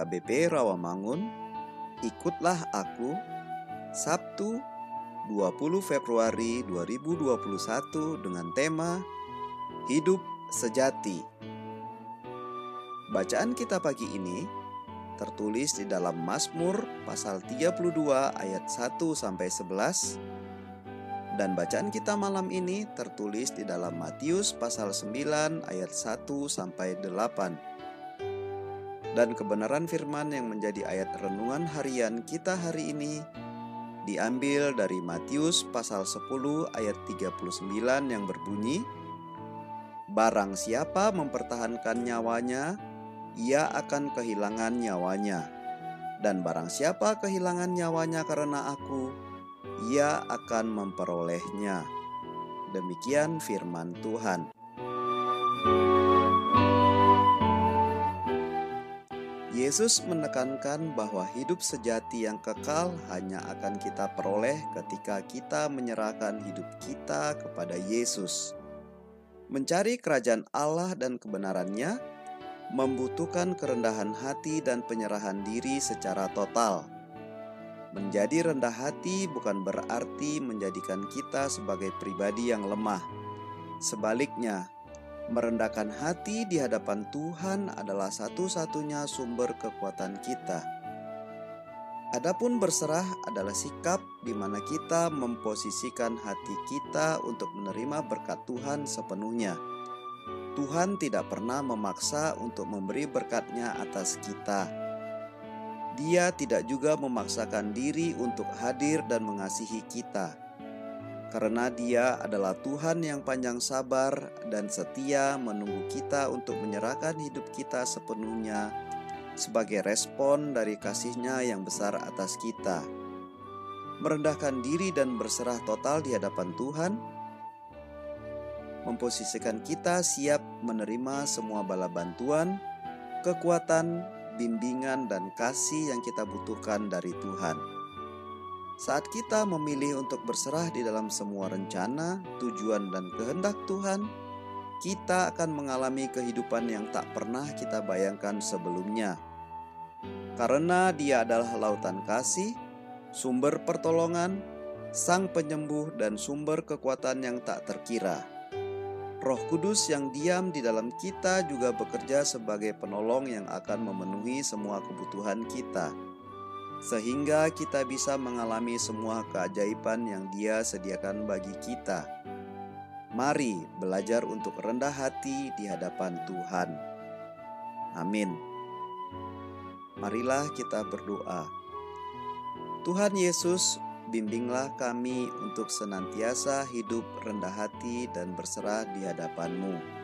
HKBP Rawamangun, ikutlah aku Sabtu 20 Februari 2021 dengan tema Hidup Sejati. Bacaan kita pagi ini tertulis di dalam Mazmur pasal 32 ayat 1 sampai 11 dan bacaan kita malam ini tertulis di dalam Matius pasal 9 ayat 1 sampai 8. Dan kebenaran firman yang menjadi ayat renungan harian kita hari ini diambil dari Matius pasal 10 ayat 39 yang berbunyi Barang siapa mempertahankan nyawanya, ia akan kehilangan nyawanya. Dan barang siapa kehilangan nyawanya karena aku, ia akan memperolehnya. Demikian firman Tuhan. Yesus menekankan bahwa hidup sejati yang kekal hanya akan kita peroleh ketika kita menyerahkan hidup kita kepada Yesus. Mencari kerajaan Allah dan kebenarannya membutuhkan kerendahan hati dan penyerahan diri secara total. Menjadi rendah hati bukan berarti menjadikan kita sebagai pribadi yang lemah. Sebaliknya, merendahkan hati di hadapan Tuhan adalah satu-satunya sumber kekuatan kita. Adapun berserah adalah sikap di mana kita memposisikan hati kita untuk menerima berkat Tuhan sepenuhnya. Tuhan tidak pernah memaksa untuk memberi berkatnya atas kita. Dia tidak juga memaksakan diri untuk hadir dan mengasihi kita. Karena dia adalah Tuhan yang panjang sabar dan setia menunggu kita untuk menyerahkan hidup kita sepenuhnya sebagai respon dari kasihnya yang besar atas kita. Merendahkan diri dan berserah total di hadapan Tuhan memposisikan kita siap menerima semua bala bantuan, kekuatan, bimbingan, dan kasih yang kita butuhkan dari Tuhan. Saat kita memilih untuk berserah di dalam semua rencana, tujuan, dan kehendak Tuhan, kita akan mengalami kehidupan yang tak pernah kita bayangkan sebelumnya. Karena Dia adalah lautan kasih, sumber pertolongan, sang penyembuh, dan sumber kekuatan yang tak terkira. Roh Kudus yang diam di dalam kita juga bekerja sebagai penolong yang akan memenuhi semua kebutuhan kita, sehingga kita bisa mengalami semua keajaiban yang Dia sediakan bagi kita. Mari belajar untuk rendah hati di hadapan Tuhan. Amin. Marilah kita berdoa. Tuhan Yesus, bimbinglah kami untuk senantiasa hidup rendah hati dan berserah di hadapan-Mu.